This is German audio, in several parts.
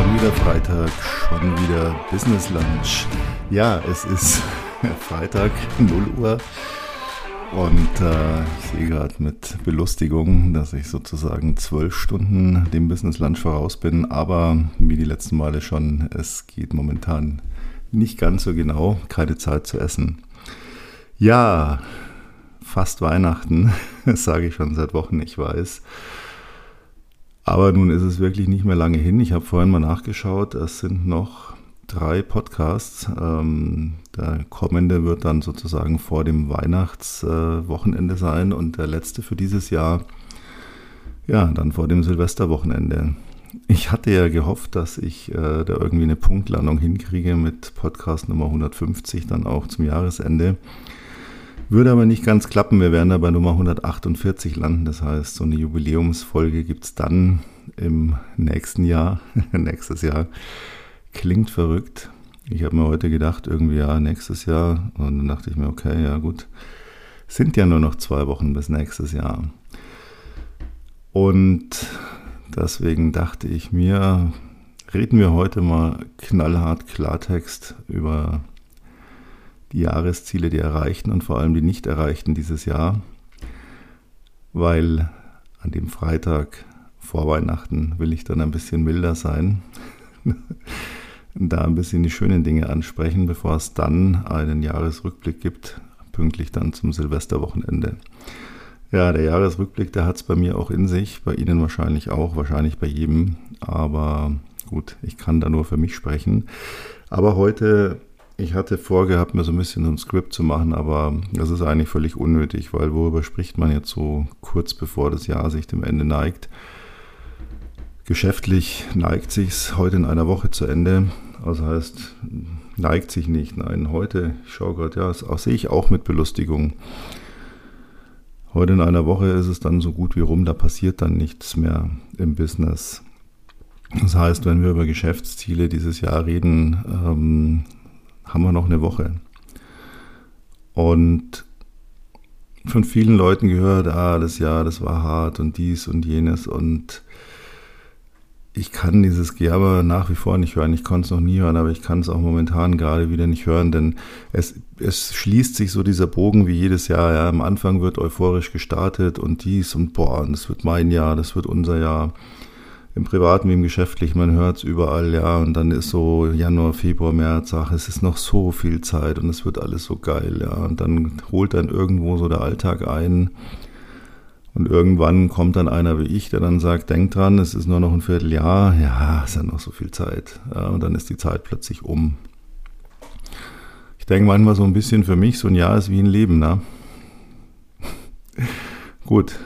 Schon wieder Freitag, schon wieder Business Lunch. Ja, es ist Freitag, 0 Uhr. Und äh, ich sehe gerade mit Belustigung, dass ich sozusagen zwölf Stunden dem Business Lunch voraus bin. Aber wie die letzten Male schon, es geht momentan nicht ganz so genau. Keine Zeit zu essen. Ja, fast Weihnachten. Das sage ich schon seit Wochen, ich weiß. Aber nun ist es wirklich nicht mehr lange hin. Ich habe vorhin mal nachgeschaut. Es sind noch drei Podcasts. Ähm, der kommende wird dann sozusagen vor dem Weihnachtswochenende sein und der letzte für dieses Jahr, ja, dann vor dem Silvesterwochenende. Ich hatte ja gehofft, dass ich äh, da irgendwie eine Punktlandung hinkriege mit Podcast Nummer 150 dann auch zum Jahresende. Würde aber nicht ganz klappen. Wir werden da bei Nummer 148 landen. Das heißt, so eine Jubiläumsfolge gibt es dann im nächsten Jahr. nächstes Jahr. Klingt verrückt. Ich habe mir heute gedacht, irgendwie ja, nächstes Jahr. Und dann dachte ich mir, okay, ja gut. Sind ja nur noch zwei Wochen bis nächstes Jahr. Und deswegen dachte ich mir, reden wir heute mal knallhart Klartext über die Jahresziele, die erreichten und vor allem die nicht erreichten dieses Jahr, weil an dem Freitag vor Weihnachten will ich dann ein bisschen milder sein, da ein bisschen die schönen Dinge ansprechen, bevor es dann einen Jahresrückblick gibt, pünktlich dann zum Silvesterwochenende. Ja, der Jahresrückblick, der hat es bei mir auch in sich, bei Ihnen wahrscheinlich auch, wahrscheinlich bei jedem, aber gut, ich kann da nur für mich sprechen. Aber heute ich hatte vorgehabt, mir so ein bisschen ein Skript zu machen, aber das ist eigentlich völlig unnötig, weil worüber spricht man jetzt so kurz bevor das Jahr sich dem Ende neigt? Geschäftlich neigt sich's heute in einer Woche zu Ende. Also heißt, neigt sich nicht. Nein, heute, ich schaue gerade, ja, das sehe ich auch mit Belustigung. Heute in einer Woche ist es dann so gut wie rum, da passiert dann nichts mehr im Business. Das heißt, wenn wir über Geschäftsziele dieses Jahr reden, ähm, haben wir noch eine Woche. Und von vielen Leuten gehört, ah, das Jahr, das war hart und dies und jenes und ich kann dieses Gejammer nach wie vor nicht hören. Ich konnte es noch nie hören, aber ich kann es auch momentan gerade wieder nicht hören, denn es, es schließt sich so dieser Bogen wie jedes Jahr. Ja. Am Anfang wird euphorisch gestartet und dies und boah, und das wird mein Jahr, das wird unser Jahr im Privaten wie im Geschäftlichen, man hört es überall, ja, und dann ist so Januar, Februar, März, ach, es ist noch so viel Zeit und es wird alles so geil, ja, und dann holt dann irgendwo so der Alltag ein und irgendwann kommt dann einer wie ich, der dann sagt, denk dran, es ist nur noch ein Vierteljahr, ja, es ist ja noch so viel Zeit, ja, und dann ist die Zeit plötzlich um. Ich denke manchmal so ein bisschen für mich, so ein Jahr ist wie ein Leben, ne? Gut,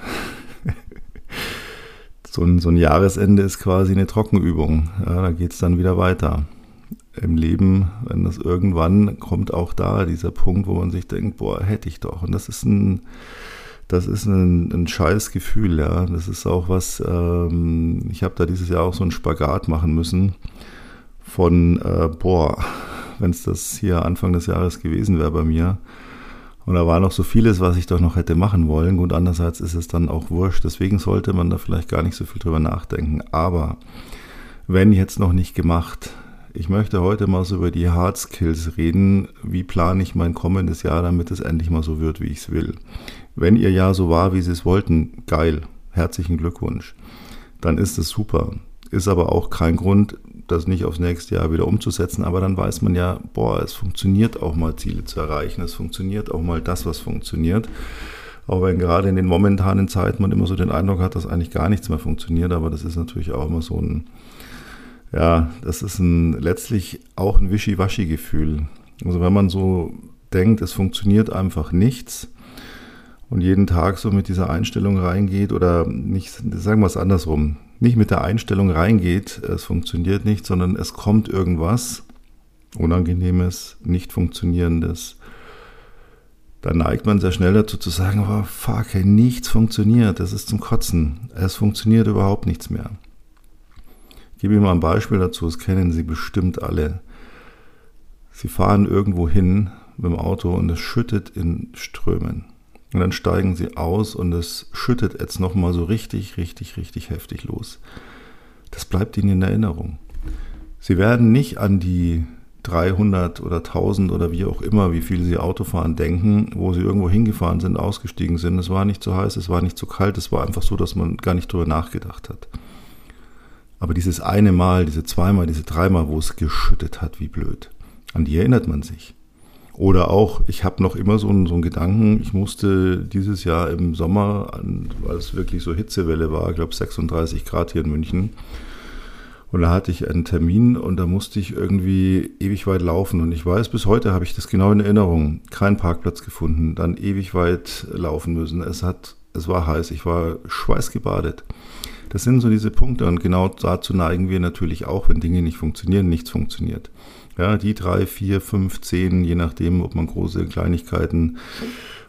so ein, so ein Jahresende ist quasi eine Trockenübung. Ja, da geht es dann wieder weiter. Im Leben, wenn das irgendwann kommt auch da dieser Punkt, wo man sich denkt, boah, hätte ich doch. Und das ist ein, das ist ein, ein scheiß Gefühl, ja. Das ist auch was, ähm, ich habe da dieses Jahr auch so einen Spagat machen müssen von, äh, boah, wenn es das hier Anfang des Jahres gewesen wäre bei mir, und da war noch so vieles, was ich doch noch hätte machen wollen. Gut, andererseits ist es dann auch wurscht. Deswegen sollte man da vielleicht gar nicht so viel drüber nachdenken. Aber wenn jetzt noch nicht gemacht, ich möchte heute mal so über die Hard Skills reden. Wie plane ich mein kommendes Jahr, damit es endlich mal so wird, wie ich es will? Wenn ihr Jahr so war, wie Sie es wollten, geil. Herzlichen Glückwunsch. Dann ist es super. Ist aber auch kein Grund, das nicht aufs nächste Jahr wieder umzusetzen. Aber dann weiß man ja, boah, es funktioniert auch mal Ziele zu erreichen. Es funktioniert auch mal das, was funktioniert. Auch wenn gerade in den momentanen Zeiten man immer so den Eindruck hat, dass eigentlich gar nichts mehr funktioniert. Aber das ist natürlich auch immer so ein, ja, das ist ein, letztlich auch ein Wischiwaschi-Gefühl. Also wenn man so denkt, es funktioniert einfach nichts, und jeden Tag so mit dieser Einstellung reingeht oder nicht, sagen wir es andersrum, nicht mit der Einstellung reingeht, es funktioniert nicht, sondern es kommt irgendwas Unangenehmes, nicht funktionierendes, dann neigt man sehr schnell dazu zu sagen, oh fuck, hey, nichts funktioniert, das ist zum Kotzen, es funktioniert überhaupt nichts mehr. Ich gebe Ihnen mal ein Beispiel dazu, das kennen Sie bestimmt alle. Sie fahren irgendwo hin mit dem Auto und es schüttet in Strömen. Und dann steigen sie aus und es schüttet jetzt nochmal so richtig, richtig, richtig heftig los. Das bleibt ihnen in Erinnerung. Sie werden nicht an die 300 oder 1000 oder wie auch immer, wie viel sie Autofahren denken, wo sie irgendwo hingefahren sind, ausgestiegen sind. Es war nicht zu heiß, es war nicht zu kalt, es war einfach so, dass man gar nicht drüber nachgedacht hat. Aber dieses eine Mal, diese zweimal, diese dreimal, wo es geschüttet hat, wie blöd, an die erinnert man sich. Oder auch, ich habe noch immer so einen, so einen Gedanken, ich musste dieses Jahr im Sommer, weil es wirklich so Hitzewelle war, ich glaube 36 Grad hier in München, und da hatte ich einen Termin und da musste ich irgendwie ewig weit laufen. Und ich weiß, bis heute habe ich das genau in Erinnerung. Keinen Parkplatz gefunden, dann ewig weit laufen müssen. Es hat, es war heiß, ich war schweißgebadet. Das sind so diese Punkte und genau dazu neigen wir natürlich auch, wenn Dinge nicht funktionieren, nichts funktioniert. Ja, die drei, vier, fünf, zehn, je nachdem, ob man große Kleinigkeiten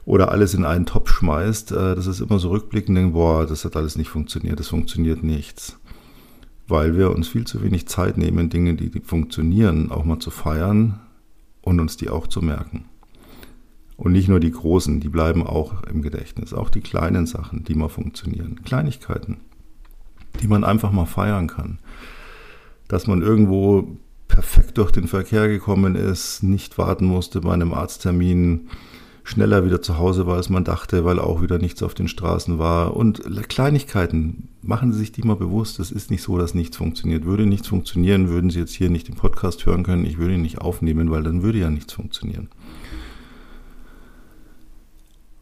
oder alles in einen Topf schmeißt, äh, das ist immer so rückblickend, boah, das hat alles nicht funktioniert, das funktioniert nichts weil wir uns viel zu wenig Zeit nehmen, Dinge, die funktionieren, auch mal zu feiern und uns die auch zu merken. Und nicht nur die großen, die bleiben auch im Gedächtnis, auch die kleinen Sachen, die mal funktionieren, Kleinigkeiten, die man einfach mal feiern kann. Dass man irgendwo perfekt durch den Verkehr gekommen ist, nicht warten musste bei einem Arzttermin, schneller wieder zu Hause war, als man dachte, weil auch wieder nichts auf den Straßen war. Und Kleinigkeiten, machen Sie sich die mal bewusst. Es ist nicht so, dass nichts funktioniert. Würde nichts funktionieren, würden Sie jetzt hier nicht den Podcast hören können. Ich würde ihn nicht aufnehmen, weil dann würde ja nichts funktionieren.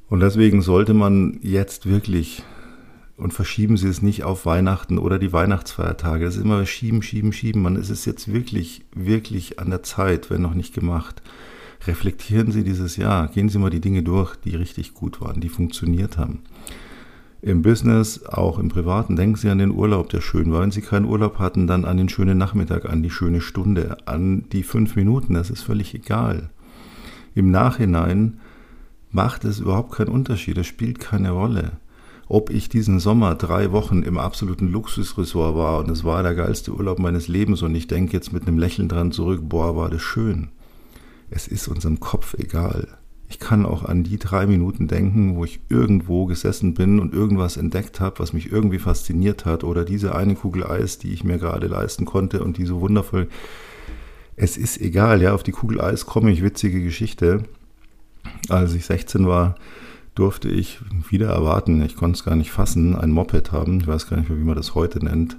Und deswegen sollte man jetzt wirklich, und verschieben Sie es nicht auf Weihnachten oder die Weihnachtsfeiertage, das ist immer schieben, schieben, schieben. Man ist es jetzt wirklich, wirklich an der Zeit, wenn noch nicht gemacht reflektieren Sie dieses Jahr, gehen Sie mal die Dinge durch, die richtig gut waren, die funktioniert haben. Im Business, auch im Privaten, denken Sie an den Urlaub, der schön war. Wenn Sie keinen Urlaub hatten, dann an den schönen Nachmittag, an die schöne Stunde, an die fünf Minuten, das ist völlig egal. Im Nachhinein macht es überhaupt keinen Unterschied, es spielt keine Rolle. Ob ich diesen Sommer drei Wochen im absoluten Luxusresort war und es war der geilste Urlaub meines Lebens und ich denke jetzt mit einem Lächeln dran zurück, boah, war das schön es ist unserem Kopf egal. Ich kann auch an die drei Minuten denken, wo ich irgendwo gesessen bin und irgendwas entdeckt habe, was mich irgendwie fasziniert hat, oder diese eine Kugel Eis, die ich mir gerade leisten konnte und die so wundervoll. Es ist egal, ja, auf die Kugel Eis komme ich, witzige Geschichte. Als ich 16 war, durfte ich wieder erwarten, ich konnte es gar nicht fassen, ein Moped haben. Ich weiß gar nicht mehr, wie man das heute nennt.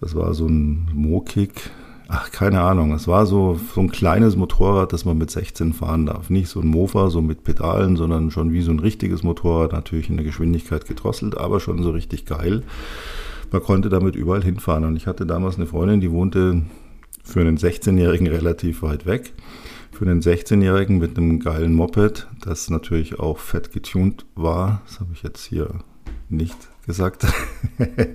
Das war so ein Mo-Kick, ach, keine Ahnung, es war so, so ein kleines Motorrad, das man mit 16 fahren darf. Nicht so ein Mofa, so mit Pedalen, sondern schon wie so ein richtiges Motorrad, natürlich in der Geschwindigkeit gedrosselt, aber schon so richtig geil. Man konnte damit überall hinfahren. Und ich hatte damals eine Freundin, die wohnte für einen 16-Jährigen relativ weit weg. Für einen 16-Jährigen mit einem geilen Moped, das natürlich auch fett getuned war. Das habe ich jetzt hier nicht gesagt.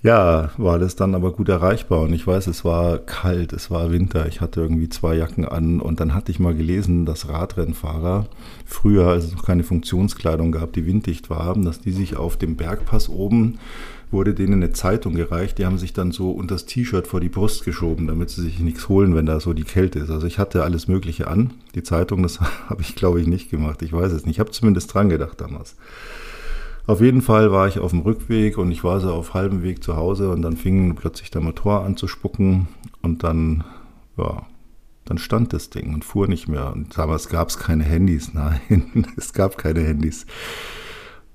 Ja, war das dann aber gut erreichbar und ich weiß, es war kalt, es war Winter, ich hatte irgendwie zwei Jacken an und dann hatte ich mal gelesen, dass Radrennfahrer früher, als es noch keine Funktionskleidung gab, die winddicht waren, dass die sich auf dem Bergpass oben wurde denen eine Zeitung gereicht, die haben sich dann so unter das T-Shirt vor die Brust geschoben, damit sie sich nichts holen, wenn da so die Kälte ist. Also ich hatte alles Mögliche an. Die Zeitung, das habe ich glaube ich nicht gemacht. Ich weiß es nicht. Ich habe zumindest dran gedacht damals. Auf jeden Fall war ich auf dem Rückweg und ich war so auf halbem Weg zu Hause und dann fing plötzlich der Motor an zu spucken und dann, ja, dann stand das Ding und fuhr nicht mehr. Und damals gab es keine Handys, nein, es gab keine Handys.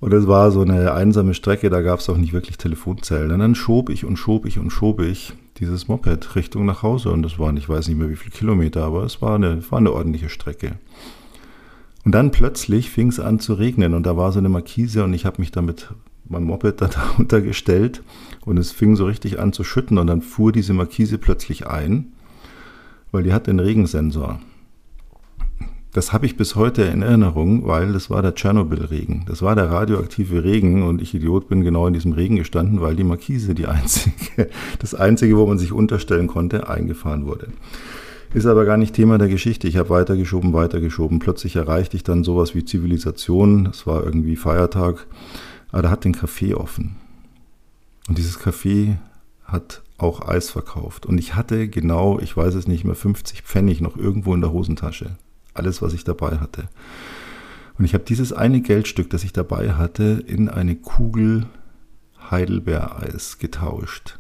Und es war so eine einsame Strecke, da gab es auch nicht wirklich Telefonzellen. Und dann schob ich und schob ich und schob ich dieses Moped Richtung nach Hause. Und das waren, ich weiß nicht mehr wie viele Kilometer, aber es war eine, war eine ordentliche Strecke. Und dann plötzlich fing es an zu regnen und da war so eine Markise und ich habe mich damit mein Moped da darunter gestellt und es fing so richtig an zu schütten und dann fuhr diese Markise plötzlich ein, weil die hat den Regensensor. Das habe ich bis heute in Erinnerung, weil das war der Tschernobyl-Regen. Das war der radioaktive Regen und ich Idiot bin genau in diesem Regen gestanden, weil die Markise die einzige, das einzige, wo man sich unterstellen konnte, eingefahren wurde. Ist aber gar nicht Thema der Geschichte. Ich habe weitergeschoben, weitergeschoben. Plötzlich erreichte ich dann sowas wie Zivilisation. Es war irgendwie Feiertag. Aber da hat den Café offen. Und dieses Café hat auch Eis verkauft. Und ich hatte genau, ich weiß es nicht mehr, 50 Pfennig noch irgendwo in der Hosentasche. Alles, was ich dabei hatte. Und ich habe dieses eine Geldstück, das ich dabei hatte, in eine Kugel Heidelbeereis getauscht.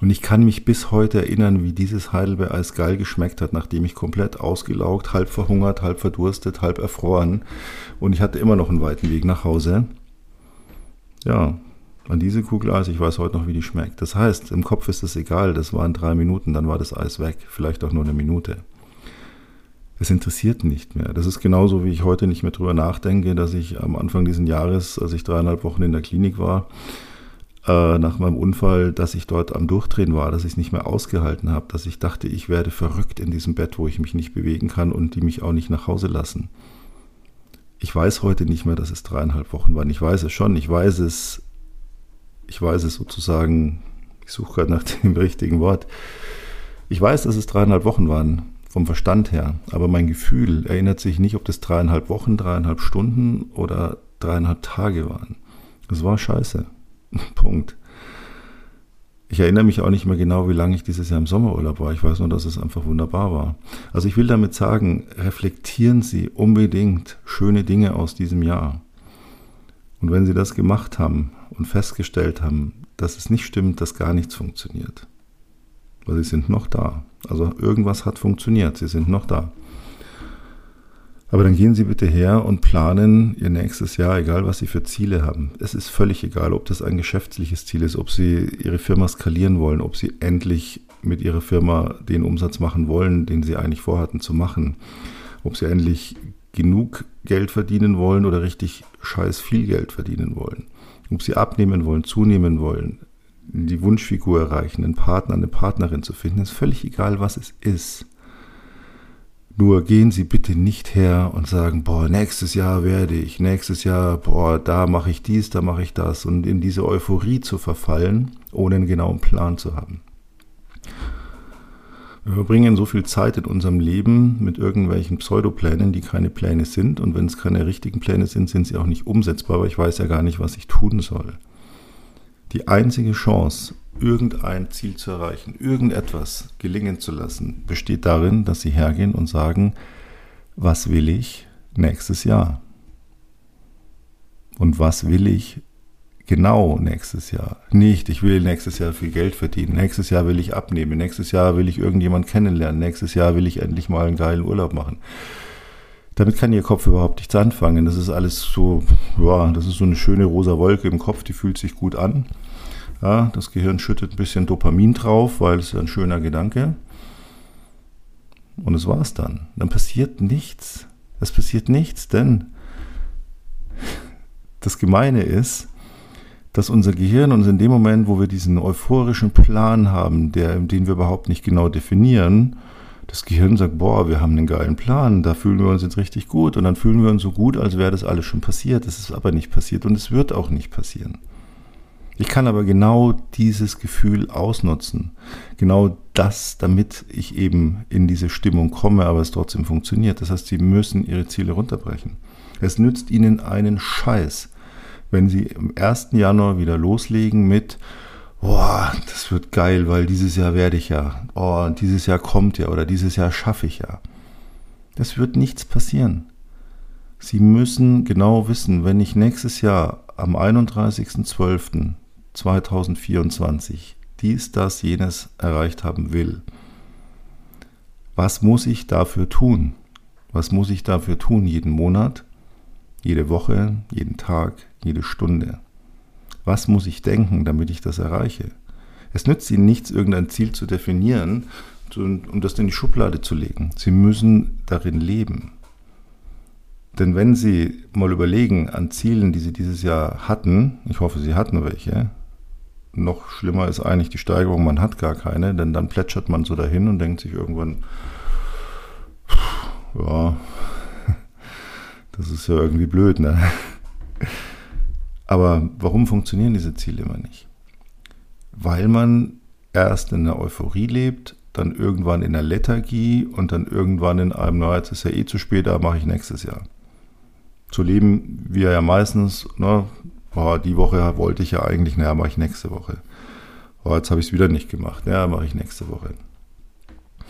Und ich kann mich bis heute erinnern, wie dieses Heidelbeereis geil geschmeckt hat, nachdem ich komplett ausgelaugt, halb verhungert, halb verdurstet, halb erfroren. Und ich hatte immer noch einen weiten Weg nach Hause. Ja, an diese Kugel Eis, ich weiß heute noch, wie die schmeckt. Das heißt, im Kopf ist es egal, das waren drei Minuten, dann war das Eis weg, vielleicht auch nur eine Minute. Es interessiert nicht mehr. Das ist genauso, wie ich heute nicht mehr drüber nachdenke, dass ich am Anfang dieses Jahres, als ich dreieinhalb Wochen in der Klinik war, äh, nach meinem Unfall, dass ich dort am Durchdrehen war, dass ich es nicht mehr ausgehalten habe, dass ich dachte, ich werde verrückt in diesem Bett, wo ich mich nicht bewegen kann und die mich auch nicht nach Hause lassen. Ich weiß heute nicht mehr, dass es dreieinhalb Wochen waren. Ich weiß es schon. Ich weiß es, ich weiß es sozusagen, ich suche gerade nach dem richtigen Wort. Ich weiß, dass es dreieinhalb Wochen waren, vom Verstand her. Aber mein Gefühl erinnert sich nicht, ob das dreieinhalb Wochen, dreieinhalb Stunden oder dreieinhalb Tage waren. Das war scheiße. Punkt. Ich erinnere mich auch nicht mehr genau, wie lange ich dieses Jahr im Sommerurlaub war. Ich weiß nur, dass es einfach wunderbar war. Also ich will damit sagen, reflektieren Sie unbedingt schöne Dinge aus diesem Jahr. Und wenn Sie das gemacht haben und festgestellt haben, dass es nicht stimmt, dass gar nichts funktioniert, weil Sie sind noch da. Also irgendwas hat funktioniert, Sie sind noch da. Aber dann gehen Sie bitte her und planen Ihr nächstes Jahr, egal was Sie für Ziele haben. Es ist völlig egal, ob das ein geschäftliches Ziel ist, ob Sie Ihre Firma skalieren wollen, ob Sie endlich mit Ihrer Firma den Umsatz machen wollen, den Sie eigentlich vorhatten zu machen, ob Sie endlich genug Geld verdienen wollen oder richtig scheiß viel Geld verdienen wollen, ob Sie abnehmen wollen, zunehmen wollen, die Wunschfigur erreichen, einen Partner, eine Partnerin zu finden, ist völlig egal, was es ist. Nur gehen Sie bitte nicht her und sagen, boah, nächstes Jahr werde ich, nächstes Jahr, boah, da mache ich dies, da mache ich das und in diese Euphorie zu verfallen, ohne einen genauen Plan zu haben. Wir verbringen so viel Zeit in unserem Leben mit irgendwelchen Pseudoplänen, die keine Pläne sind und wenn es keine richtigen Pläne sind, sind sie auch nicht umsetzbar, aber ich weiß ja gar nicht, was ich tun soll. Die einzige Chance, irgendein Ziel zu erreichen, irgendetwas gelingen zu lassen, besteht darin, dass sie hergehen und sagen, was will ich nächstes Jahr? Und was will ich genau nächstes Jahr? Nicht, ich will nächstes Jahr viel Geld verdienen, nächstes Jahr will ich abnehmen, nächstes Jahr will ich irgendjemand kennenlernen, nächstes Jahr will ich endlich mal einen geilen Urlaub machen. Damit kann Ihr Kopf überhaupt nichts anfangen. Das ist alles so, ja, das ist so eine schöne rosa Wolke im Kopf, die fühlt sich gut an. Ja, das Gehirn schüttet ein bisschen Dopamin drauf, weil es ein schöner Gedanke. Und es war's dann. Dann passiert nichts. Es passiert nichts, denn das Gemeine ist, dass unser Gehirn uns in dem Moment, wo wir diesen euphorischen Plan haben, der, den wir überhaupt nicht genau definieren, das Gehirn sagt, boah, wir haben einen geilen Plan, da fühlen wir uns jetzt richtig gut und dann fühlen wir uns so gut, als wäre das alles schon passiert. Es ist aber nicht passiert und es wird auch nicht passieren. Ich kann aber genau dieses Gefühl ausnutzen. Genau das, damit ich eben in diese Stimmung komme, aber es trotzdem funktioniert. Das heißt, Sie müssen Ihre Ziele runterbrechen. Es nützt Ihnen einen Scheiß, wenn Sie im 1. Januar wieder loslegen mit, boah, das wird geil, weil dieses Jahr werde ich ja, oh, dieses Jahr kommt ja oder dieses Jahr schaffe ich ja. Das wird nichts passieren. Sie müssen genau wissen, wenn ich nächstes Jahr am 31.12. 2024 dies, das, jenes erreicht haben will, was muss ich dafür tun? Was muss ich dafür tun jeden Monat, jede Woche, jeden Tag, jede Stunde? Was muss ich denken, damit ich das erreiche? Es nützt Ihnen nichts, irgendein Ziel zu definieren und, um das in die Schublade zu legen. Sie müssen darin leben. Denn wenn Sie mal überlegen an Zielen, die Sie dieses Jahr hatten, ich hoffe, Sie hatten welche, noch schlimmer ist eigentlich die Steigerung, man hat gar keine, denn dann plätschert man so dahin und denkt sich irgendwann, ja, das ist ja irgendwie blöd, ne? Aber warum funktionieren diese Ziele immer nicht? Weil man erst in der Euphorie lebt, dann irgendwann in der Lethargie und dann irgendwann in einem, naja, jetzt ist ja eh zu spät, da mache ich nächstes Jahr. So leben wir ja meistens, ne, oh, die Woche wollte ich ja eigentlich, naja, mache ich nächste Woche. Oh, jetzt habe ich es wieder nicht gemacht. Ja, mache ich nächste Woche.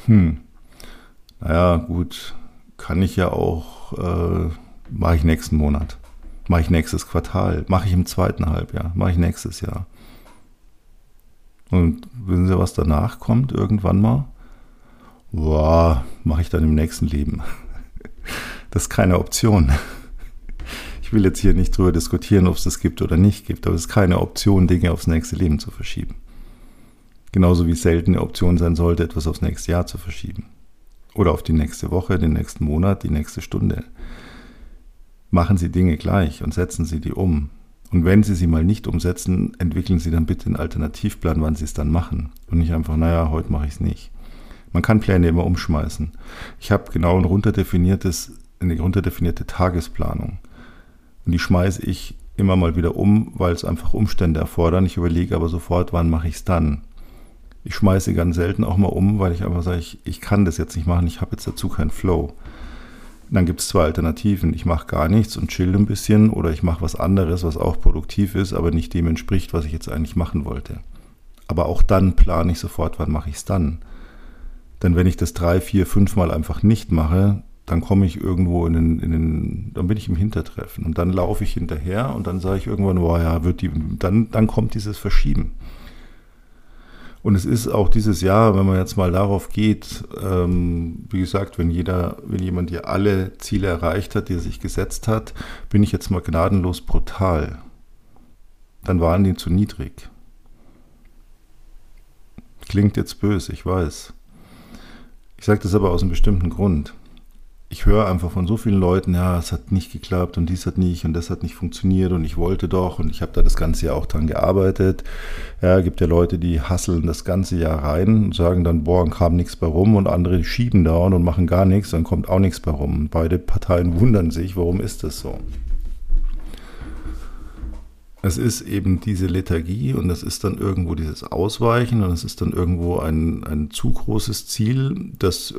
Hm. Naja, gut, kann ich ja auch, äh, mache ich nächsten Monat. Mache ich nächstes Quartal. Mache ich im zweiten Halbjahr. Mache ich nächstes Jahr. Und wissen Sie, was danach kommt irgendwann mal? Boah, mache ich dann im nächsten Leben. Das ist keine Option. Ich will jetzt hier nicht drüber diskutieren, ob es das gibt oder nicht gibt, aber es ist keine Option, Dinge aufs nächste Leben zu verschieben. Genauso wie es selten eine Option sein sollte, etwas aufs nächste Jahr zu verschieben. Oder auf die nächste Woche, den nächsten Monat, die nächste Stunde. Machen Sie Dinge gleich und setzen Sie die um. Und wenn Sie sie mal nicht umsetzen, entwickeln Sie dann bitte einen Alternativplan, wann Sie es dann machen. Und nicht einfach, naja, heute mache ich es nicht. Man kann Pläne immer umschmeißen. Ich habe genau ein runterdefiniertes, eine runterdefinierte Tagesplanung. Und die schmeiße ich immer mal wieder um, weil es einfach Umstände erfordern. Ich überlege aber sofort, wann mache ich es dann. Ich schmeiße ganz selten auch mal um, weil ich einfach sage, ich, ich kann das jetzt nicht machen, ich habe jetzt dazu keinen Flow. Dann gibt es zwei Alternativen. Ich mache gar nichts und chill ein bisschen oder ich mache was anderes, was auch produktiv ist, aber nicht dem entspricht, was ich jetzt eigentlich machen wollte. Aber auch dann plane ich sofort, wann mache ich es dann. Denn wenn ich das drei, vier, fünf Mal einfach nicht mache, dann komme ich irgendwo in den, in den, dann bin ich im Hintertreffen und dann laufe ich hinterher und dann sage ich irgendwann, boah ja, wird die, dann, dann kommt dieses Verschieben. Und es ist auch dieses Jahr, wenn man jetzt mal darauf geht, ähm, wie gesagt, wenn jeder, wenn jemand hier alle Ziele erreicht hat, die er sich gesetzt hat, bin ich jetzt mal gnadenlos brutal. Dann waren die zu niedrig. Klingt jetzt böse, ich weiß. Ich sage das aber aus einem bestimmten Grund ich höre einfach von so vielen Leuten, ja, es hat nicht geklappt und dies hat nicht und das hat nicht funktioniert und ich wollte doch und ich habe da das ganze Jahr auch dran gearbeitet. Ja, gibt ja Leute, die hasseln das ganze Jahr rein und sagen dann, boah, kam nichts bei rum und andere schieben dauernd und machen gar nichts, dann kommt auch nichts bei rum. Beide Parteien wundern sich, warum ist das so? Es ist eben diese Lethargie und es ist dann irgendwo dieses Ausweichen und es ist dann irgendwo ein, ein zu großes Ziel, das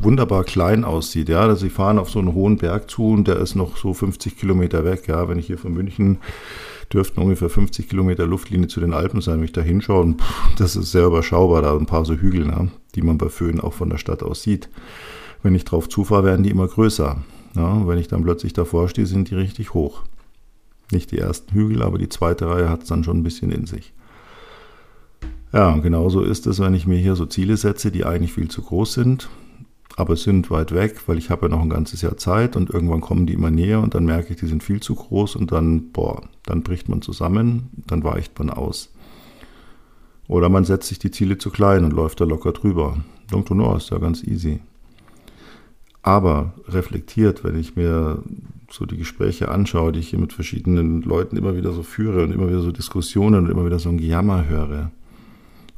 wunderbar klein aussieht. Ja, also sie fahren auf so einen hohen Berg zu und der ist noch so 50 Kilometer weg. Ja, wenn ich hier von München dürften ungefähr 50 Kilometer Luftlinie zu den Alpen sein, wenn ich da hinschaue. Und das ist sehr überschaubar, da ein paar so Hügel, ne, die man bei Föhn auch von der Stadt aus sieht. Wenn ich drauf zufahre, werden die immer größer. Ja, wenn ich dann plötzlich davor stehe, sind die richtig hoch. Nicht die ersten Hügel, aber die zweite Reihe hat es dann schon ein bisschen in sich. Ja, und genauso ist es, wenn ich mir hier so Ziele setze, die eigentlich viel zu groß sind, aber sind weit weg, weil ich habe ja noch ein ganzes Jahr Zeit und irgendwann kommen die immer näher und dann merke ich, die sind viel zu groß und dann, boah, dann bricht man zusammen, dann weicht man aus. Oder man setzt sich die Ziele zu klein und läuft da locker drüber. Denkt, no, ist ja ganz easy. Aber reflektiert, wenn ich mir so die Gespräche anschaue, die ich hier mit verschiedenen Leuten immer wieder so führe und immer wieder so Diskussionen und immer wieder so ein Gejammer höre,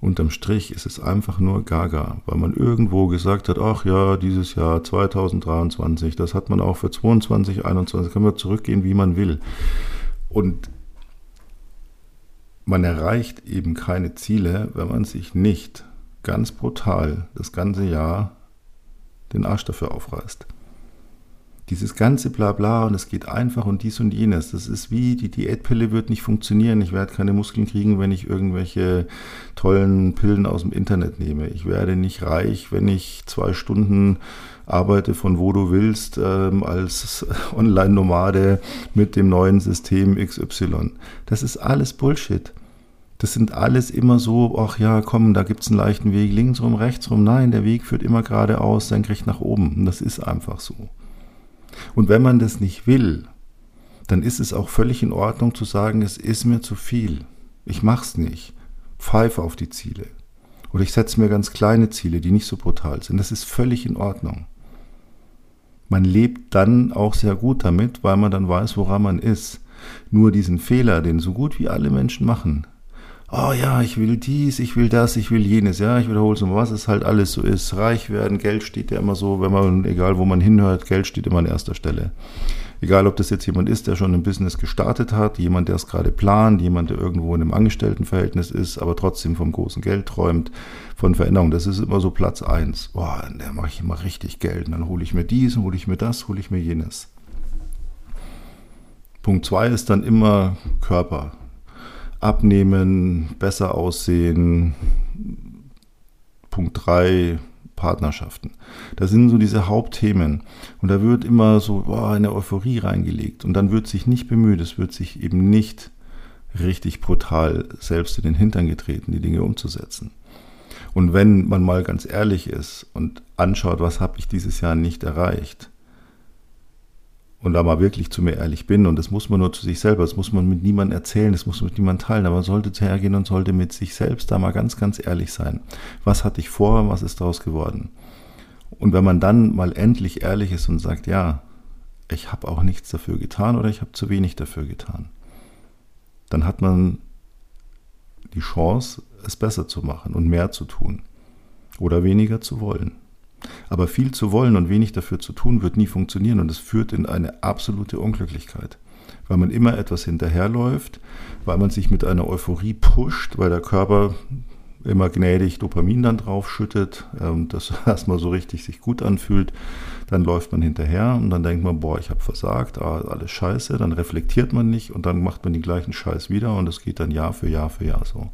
unterm Strich ist es einfach nur Gaga, weil man irgendwo gesagt hat, ach ja, dieses Jahr 2023, das hat man auch für 22, 21, kann man zurückgehen, wie man will. Und man erreicht eben keine Ziele, wenn man sich nicht ganz brutal das ganze Jahr den Arsch dafür aufreißt dieses ganze Blabla und es geht einfach und dies und jenes. Das ist wie, die Diätpille wird nicht funktionieren. Ich werde keine Muskeln kriegen, wenn ich irgendwelche tollen Pillen aus dem Internet nehme. Ich werde nicht reich, wenn ich zwei Stunden arbeite von wo du willst ähm, als Online-Nomade mit dem neuen System XY. Das ist alles Bullshit. Das sind alles immer so, ach ja, komm, da gibt es einen leichten Weg, links rum, rechts rum. Nein, der Weg führt immer geradeaus, senkrecht nach oben. Und das ist einfach so. Und wenn man das nicht will, dann ist es auch völlig in Ordnung zu sagen, es ist mir zu viel. Ich mach's nicht. Pfeife auf die Ziele. Oder ich setze mir ganz kleine Ziele, die nicht so brutal sind. Das ist völlig in Ordnung. Man lebt dann auch sehr gut damit, weil man dann weiß, woran man ist. Nur diesen Fehler, den so gut wie alle Menschen machen, oh ja, ich will dies, ich will das, ich will jenes, ja, ich wiederhole es mal, was es halt alles so ist. Reich werden, Geld steht ja immer so, wenn man, egal wo man hinhört, Geld steht immer an erster Stelle. Egal, ob das jetzt jemand ist, der schon ein Business gestartet hat, jemand, der es gerade plant, jemand, der irgendwo in einem Angestelltenverhältnis ist, aber trotzdem vom großen Geld träumt, von Veränderung. Das ist immer so Platz eins. Boah, der mache ich immer richtig Geld. Und dann hole ich mir dies, hole ich mir das, hole ich mir jenes. Punkt zwei ist dann immer Körper abnehmen, besser aussehen. Punkt 3, Partnerschaften. Das sind so diese Hauptthemen. Und da wird immer so boah, eine Euphorie reingelegt. Und dann wird sich nicht bemüht, es wird sich eben nicht richtig brutal selbst in den Hintern getreten, die Dinge umzusetzen. Und wenn man mal ganz ehrlich ist und anschaut, was habe ich dieses Jahr nicht erreicht, und da mal wirklich zu mir ehrlich bin, und das muss man nur zu sich selber, das muss man mit niemandem erzählen, das muss man mit niemandem teilen, aber man sollte hergehen und sollte mit sich selbst da mal ganz, ganz ehrlich sein. Was hatte ich vor, was ist daraus geworden? Und wenn man dann mal endlich ehrlich ist und sagt, ja, ich habe auch nichts dafür getan oder ich habe zu wenig dafür getan, dann hat man die Chance, es besser zu machen und mehr zu tun oder weniger zu wollen. Aber viel zu wollen und wenig dafür zu tun, wird nie funktionieren und es führt in eine absolute Unglücklichkeit, weil man immer etwas hinterherläuft, weil man sich mit einer Euphorie pusht, weil der Körper immer gnädig Dopamin dann draufschüttet und das erstmal so richtig sich gut anfühlt, dann läuft man hinterher und dann denkt man, boah, ich habe versagt, ah, alles scheiße, dann reflektiert man nicht und dann macht man den gleichen Scheiß wieder und es geht dann Jahr für Jahr für Jahr so.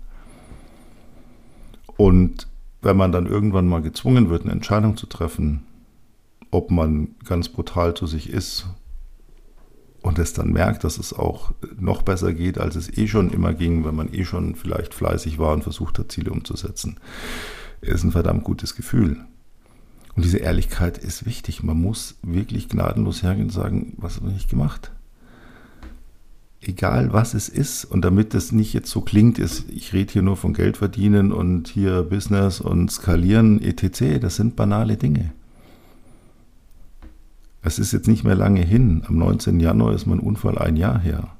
Und wenn man dann irgendwann mal gezwungen wird, eine Entscheidung zu treffen, ob man ganz brutal zu sich ist und es dann merkt, dass es auch noch besser geht, als es eh schon immer ging, wenn man eh schon vielleicht fleißig war und versucht hat, Ziele umzusetzen, ist ein verdammt gutes Gefühl. Und diese Ehrlichkeit ist wichtig. Man muss wirklich gnadenlos hergehen und sagen, was habe ich gemacht? Egal was es ist, und damit das nicht jetzt so klingt, ist, ich rede hier nur von Geld verdienen und hier Business und skalieren, etc., das sind banale Dinge. Es ist jetzt nicht mehr lange hin. Am 19. Januar ist mein Unfall ein Jahr her.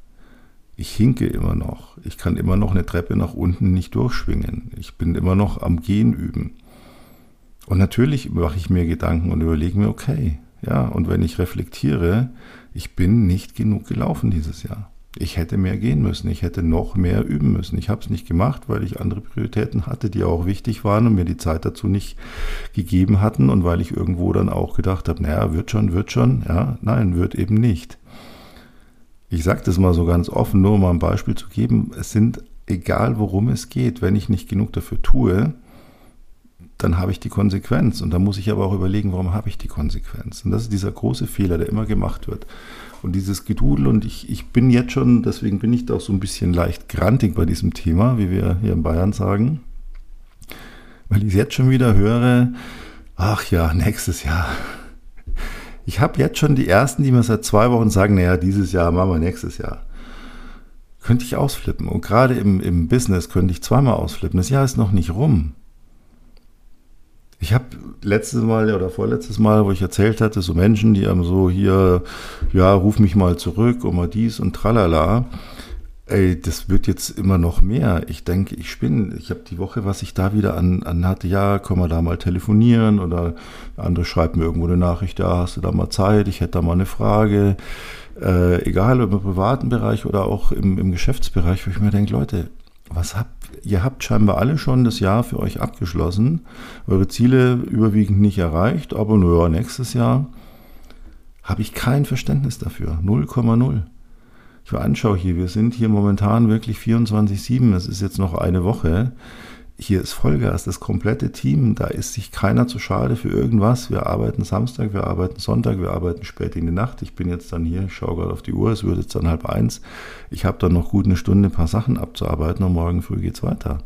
Ich hinke immer noch. Ich kann immer noch eine Treppe nach unten nicht durchschwingen. Ich bin immer noch am Gehen üben. Und natürlich mache ich mir Gedanken und überlege mir, okay, ja, und wenn ich reflektiere, ich bin nicht genug gelaufen dieses Jahr. Ich hätte mehr gehen müssen, ich hätte noch mehr üben müssen. Ich habe es nicht gemacht, weil ich andere Prioritäten hatte, die auch wichtig waren und mir die Zeit dazu nicht gegeben hatten und weil ich irgendwo dann auch gedacht habe, naja, wird schon, wird schon. Ja, nein, wird eben nicht. Ich sage das mal so ganz offen, nur um mal ein Beispiel zu geben. Es sind, egal worum es geht, wenn ich nicht genug dafür tue, dann habe ich die Konsequenz. Und da muss ich aber auch überlegen, warum habe ich die Konsequenz. Und das ist dieser große Fehler, der immer gemacht wird. Und dieses Gedudel, und ich, ich bin jetzt schon, deswegen bin ich da auch so ein bisschen leicht grantig bei diesem Thema, wie wir hier in Bayern sagen, weil ich jetzt schon wieder höre, ach ja, nächstes Jahr. Ich habe jetzt schon die ersten, die mir seit zwei Wochen sagen, naja, dieses Jahr machen wir nächstes Jahr. Könnte ich ausflippen. Und gerade im, im Business könnte ich zweimal ausflippen. Das Jahr ist noch nicht rum. Ich habe letztes Mal oder vorletztes Mal, wo ich erzählt hatte, so Menschen, die haben so hier, ja, ruf mich mal zurück und mal dies und tralala. Ey, das wird jetzt immer noch mehr. Ich denke, ich spinne. Ich habe die Woche, was ich da wieder an, an hatte, ja, können wir da mal telefonieren oder andere schreibt mir irgendwo eine Nachricht, ja, hast du da mal Zeit, ich hätte da mal eine Frage. Äh, egal, ob im privaten Bereich oder auch im, im Geschäftsbereich, wo ich mir denke, Leute, was habt ihr habt scheinbar alle schon das Jahr für euch abgeschlossen, eure Ziele überwiegend nicht erreicht, aber naja, nächstes Jahr habe ich kein Verständnis dafür. 0,0. Ich war anschaue hier, wir sind hier momentan wirklich 24-7, es ist jetzt noch eine Woche hier ist Vollgas, das komplette Team, da ist sich keiner zu schade für irgendwas. Wir arbeiten Samstag, wir arbeiten Sonntag, wir arbeiten spät in die Nacht. Ich bin jetzt dann hier, ich schaue gerade auf die Uhr, es wird jetzt dann halb eins. Ich habe dann noch gut eine Stunde ein paar Sachen abzuarbeiten und morgen früh geht es weiter.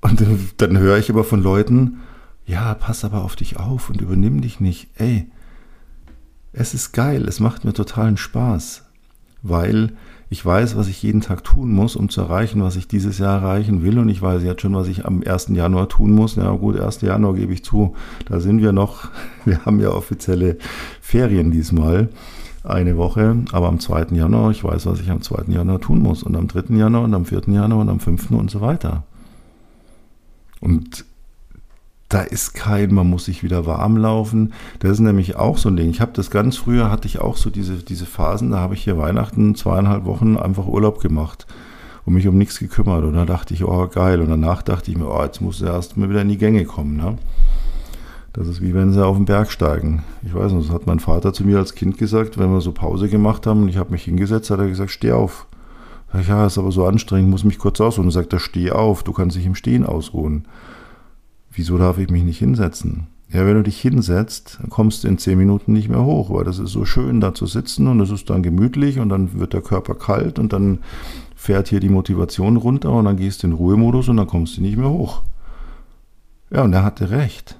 Und dann höre ich aber von Leuten, ja, pass aber auf dich auf und übernimm dich nicht. Ey, es ist geil, es macht mir totalen Spaß, weil ich weiß, was ich jeden Tag tun muss, um zu erreichen, was ich dieses Jahr erreichen will. Und ich weiß jetzt schon, was ich am 1. Januar tun muss. Ja gut, 1. Januar gebe ich zu, da sind wir noch. Wir haben ja offizielle Ferien diesmal, eine Woche. Aber am 2. Januar, ich weiß, was ich am 2. Januar tun muss. Und am 3. Januar und am 4. Januar und am 5. und so weiter. Und da ist kein, man muss sich wieder warm laufen. Das ist nämlich auch so ein Ding. Ich habe das ganz früher, hatte ich auch so diese, diese Phasen, da habe ich hier Weihnachten zweieinhalb Wochen einfach Urlaub gemacht und mich um nichts gekümmert. Und da dachte ich, oh geil. Und danach dachte ich mir, oh, jetzt muss er erst mal wieder in die Gänge kommen. Ne? Das ist wie wenn sie auf den Berg steigen. Ich weiß nicht, das hat mein Vater zu mir als Kind gesagt, wenn wir so Pause gemacht haben und ich habe mich hingesetzt, hat er gesagt, steh auf. Ich, ja, ist aber so anstrengend, muss mich kurz ausruhen. Und sagt er, steh auf, du kannst dich im Stehen ausruhen. Wieso darf ich mich nicht hinsetzen? Ja, wenn du dich hinsetzt, kommst du in zehn Minuten nicht mehr hoch, weil das ist so schön, da zu sitzen und es ist dann gemütlich und dann wird der Körper kalt und dann fährt hier die Motivation runter und dann gehst du in Ruhemodus und dann kommst du nicht mehr hoch. Ja, und er hatte recht.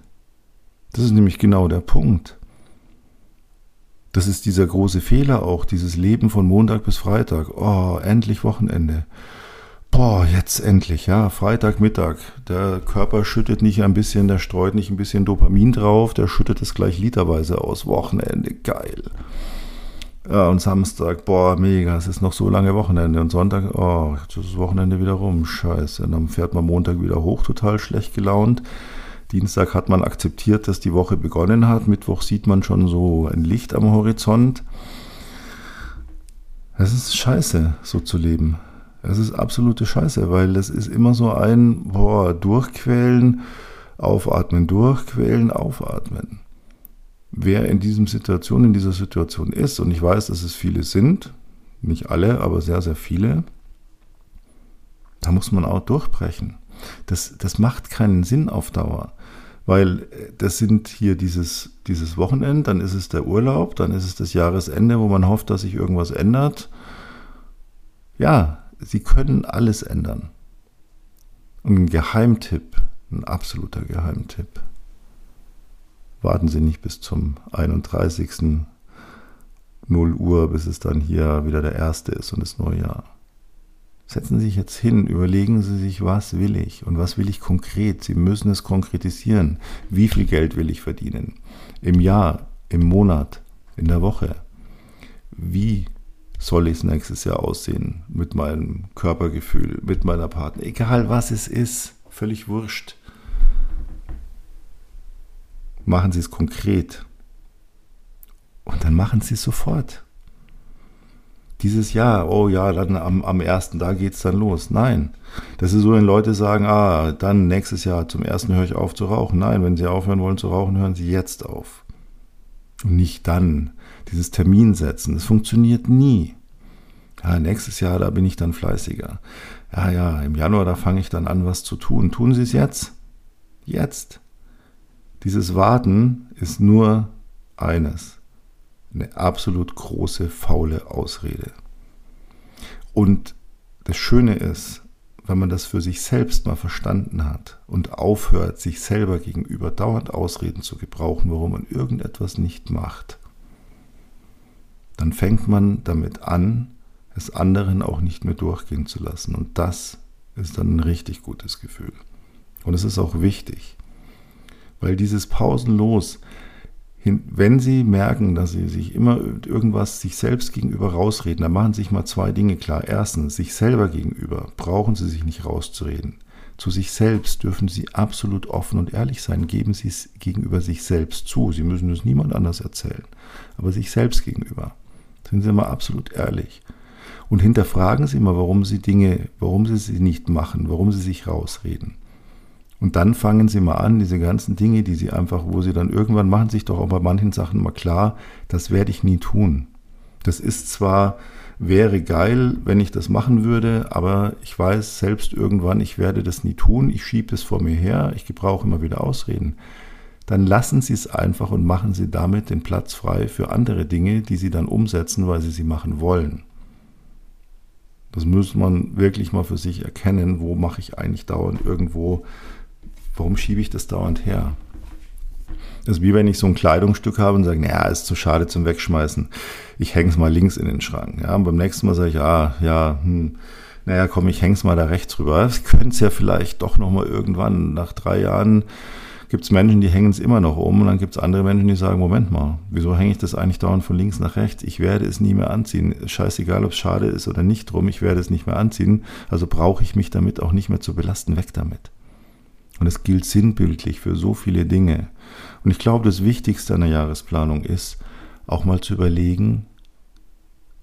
Das ist nämlich genau der Punkt. Das ist dieser große Fehler auch, dieses Leben von Montag bis Freitag. Oh, endlich Wochenende. Boah, jetzt endlich, ja, Freitagmittag. Der Körper schüttet nicht ein bisschen, der streut nicht ein bisschen Dopamin drauf, der schüttet es gleich literweise aus. Wochenende, geil. Ja, und Samstag, boah, mega, es ist noch so lange Wochenende. Und Sonntag, oh, jetzt ist das Wochenende wieder rum, scheiße. Und dann fährt man Montag wieder hoch, total schlecht gelaunt. Dienstag hat man akzeptiert, dass die Woche begonnen hat. Mittwoch sieht man schon so ein Licht am Horizont. Es ist scheiße, so zu leben. Es ist absolute Scheiße, weil es ist immer so ein, boah, durchquälen, aufatmen, durchquälen, aufatmen. Wer in diesem Situation, in dieser Situation ist, und ich weiß, dass es viele sind, nicht alle, aber sehr, sehr viele, da muss man auch durchbrechen. Das, das macht keinen Sinn auf Dauer. Weil äh, das sind hier dieses, dieses Wochenende, dann ist es der Urlaub, dann ist es das Jahresende, wo man hofft, dass sich irgendwas ändert. Ja, sie können alles ändern. Und ein Geheimtipp, ein absoluter Geheimtipp. Warten Sie nicht bis zum 31. 0 Uhr, bis es dann hier wieder der erste ist und das neue Jahr. Setzen Sie sich jetzt hin, überlegen Sie sich, was will ich und was will ich konkret. Sie müssen es konkretisieren. Wie viel Geld will ich verdienen? Im Jahr, im Monat, in der Woche? Wie soll ich es nächstes Jahr aussehen mit meinem Körpergefühl, mit meiner Partner? Egal was es ist, völlig wurscht. Machen Sie es konkret. Und dann machen Sie es sofort dieses Jahr, oh ja, dann am, am ersten, da geht's dann los. Nein. Das ist so, wenn Leute sagen, ah, dann nächstes Jahr zum ersten höre ich auf zu rauchen. Nein, wenn sie aufhören wollen zu rauchen, hören sie jetzt auf. Und nicht dann. Dieses Termin setzen, das funktioniert nie. Ja, nächstes Jahr, da bin ich dann fleißiger. Ja, ja, im Januar, da fange ich dann an, was zu tun. Tun Sie es jetzt. Jetzt. Dieses Warten ist nur eines eine absolut große, faule Ausrede. Und das Schöne ist, wenn man das für sich selbst mal verstanden hat und aufhört, sich selber gegenüber dauernd Ausreden zu gebrauchen, warum man irgendetwas nicht macht, dann fängt man damit an, es anderen auch nicht mehr durchgehen zu lassen. Und das ist dann ein richtig gutes Gefühl. Und es ist auch wichtig, weil dieses Pausenlos, wenn Sie merken, dass Sie sich immer irgendwas sich selbst gegenüber rausreden, dann machen Sie sich mal zwei Dinge klar. Erstens, sich selber gegenüber brauchen Sie sich nicht rauszureden. Zu sich selbst dürfen Sie absolut offen und ehrlich sein. Geben Sie es gegenüber sich selbst zu. Sie müssen es niemand anders erzählen. Aber sich selbst gegenüber. Sind Sie mal absolut ehrlich. Und hinterfragen Sie mal, warum Sie Dinge, warum Sie sie nicht machen, warum Sie sich rausreden. Und dann fangen sie mal an, diese ganzen Dinge, die sie einfach, wo sie dann irgendwann machen sich doch auch bei manchen Sachen mal klar, das werde ich nie tun. Das ist zwar, wäre geil, wenn ich das machen würde, aber ich weiß selbst irgendwann, ich werde das nie tun, ich schiebe es vor mir her, ich gebrauche immer wieder Ausreden. Dann lassen Sie es einfach und machen Sie damit den Platz frei für andere Dinge, die Sie dann umsetzen, weil Sie sie machen wollen. Das muss man wirklich mal für sich erkennen, wo mache ich eigentlich dauernd irgendwo warum schiebe ich das dauernd her? Das ist wie wenn ich so ein Kleidungsstück habe und sage, naja, ist zu schade zum Wegschmeißen. Ich hänge es mal links in den Schrank. Ja, und beim nächsten Mal sage ich, ah, ja, hm, naja, komm, ich hänge es mal da rechts rüber. Das könnte es ja vielleicht doch nochmal irgendwann. Nach drei Jahren gibt es Menschen, die hängen es immer noch um und dann gibt es andere Menschen, die sagen, Moment mal, wieso hänge ich das eigentlich dauernd von links nach rechts? Ich werde es nie mehr anziehen. Scheißegal, ob es schade ist oder nicht drum, ich werde es nicht mehr anziehen. Also brauche ich mich damit auch nicht mehr zu belasten. Weg damit. Und es gilt sinnbildlich für so viele Dinge. Und ich glaube, das Wichtigste an der Jahresplanung ist, auch mal zu überlegen,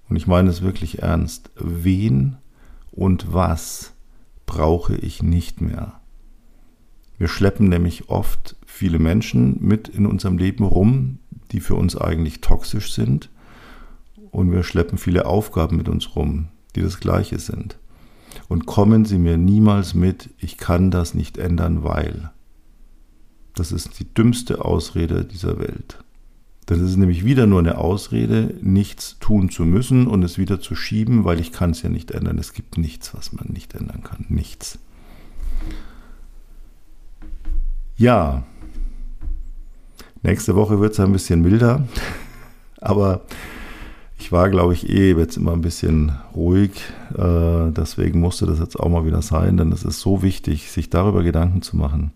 und ich meine es wirklich ernst, wen und was brauche ich nicht mehr. Wir schleppen nämlich oft viele Menschen mit in unserem Leben rum, die für uns eigentlich toxisch sind. Und wir schleppen viele Aufgaben mit uns rum, die das gleiche sind. Und kommen Sie mir niemals mit, ich kann das nicht ändern, weil. Das ist die dümmste Ausrede dieser Welt. Das ist nämlich wieder nur eine Ausrede, nichts tun zu müssen und es wieder zu schieben, weil ich kann es ja nicht ändern. Es gibt nichts, was man nicht ändern kann. Nichts. Ja, nächste Woche wird es ein bisschen milder, aber ich war, glaube ich, eh jetzt immer ein bisschen ruhig. Äh, deswegen musste das jetzt auch mal wieder sein, denn es ist so wichtig, sich darüber Gedanken zu machen.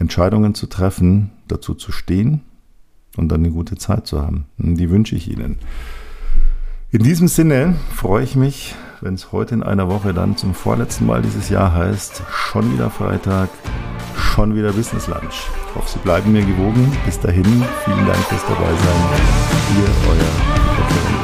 Entscheidungen zu treffen, dazu zu stehen und dann eine gute Zeit zu haben. Die wünsche ich Ihnen. In diesem Sinne freue ich mich, wenn es heute in einer Woche dann zum vorletzten Mal dieses Jahr heißt, schon wieder Freitag, schon wieder Business Lunch. Ich hoffe, Sie bleiben mir gewogen. Bis dahin, vielen Dank fürs Dabeisein. Ihr, euer Dr.